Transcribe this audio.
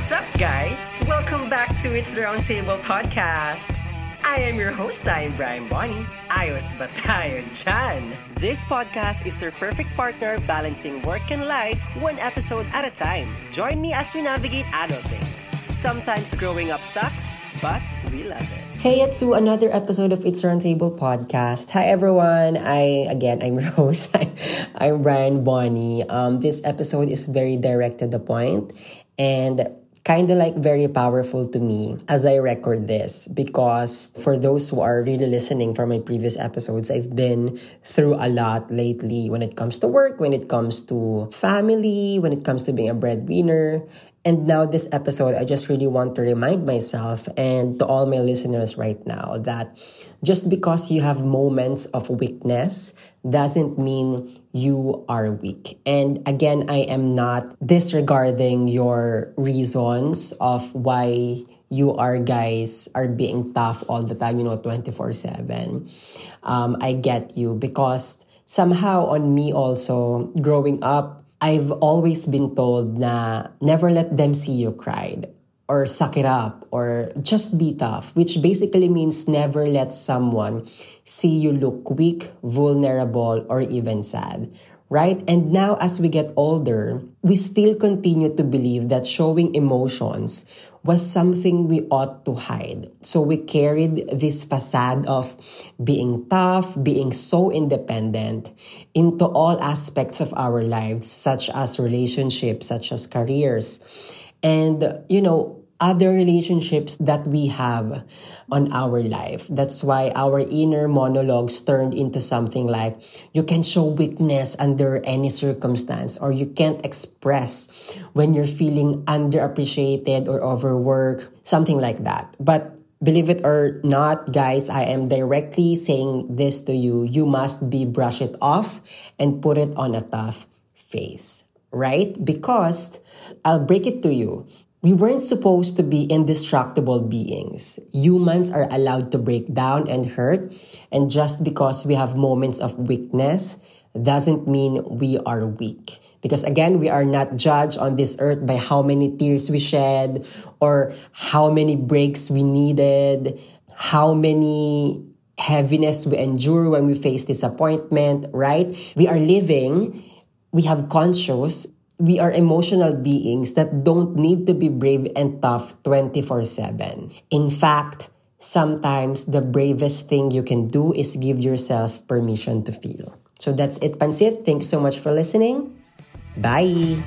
What's up, guys? Welcome back to It's the Roundtable podcast. I am your host, I'm Brian Bonnie. Ayos ba dyan? This podcast is your perfect partner balancing work and life one episode at a time. Join me as we navigate adulting. Sometimes growing up sucks, but we love it. Hey, it's to another episode of It's Roundtable podcast. Hi, everyone. I again, I'm Rose. I'm Brian Bonnie. Um, this episode is very direct to the point, and kind of like very powerful to me as I record this because for those who are really listening from my previous episodes, I've been through a lot lately when it comes to work, when it comes to family, when it comes to being a breadwinner. And now, this episode, I just really want to remind myself and to all my listeners right now that just because you have moments of weakness doesn't mean you are weak. And again, I am not disregarding your reasons of why you are guys are being tough all the time, you know, 24 7. Um, I get you because somehow on me also, growing up, I've always been told na never let them see you cried or suck it up or just be tough, which basically means never let someone see you look weak, vulnerable, or even sad. Right? And now, as we get older, we still continue to believe that showing emotions was something we ought to hide. So we carried this facade of being tough, being so independent into all aspects of our lives, such as relationships, such as careers. And, you know, other relationships that we have on our life. That's why our inner monologues turned into something like you can show weakness under any circumstance or you can't express when you're feeling underappreciated or overworked, something like that. But believe it or not, guys, I am directly saying this to you. You must be brush it off and put it on a tough face, right? Because I'll break it to you. We weren't supposed to be indestructible beings. Humans are allowed to break down and hurt, and just because we have moments of weakness doesn't mean we are weak. Because again, we are not judged on this earth by how many tears we shed or how many breaks we needed, how many heaviness we endure when we face disappointment, right? We are living, we have conscious, we are emotional beings that don't need to be brave and tough 24 7. In fact, sometimes the bravest thing you can do is give yourself permission to feel. So that's it, Pansit. Thanks so much for listening. Bye.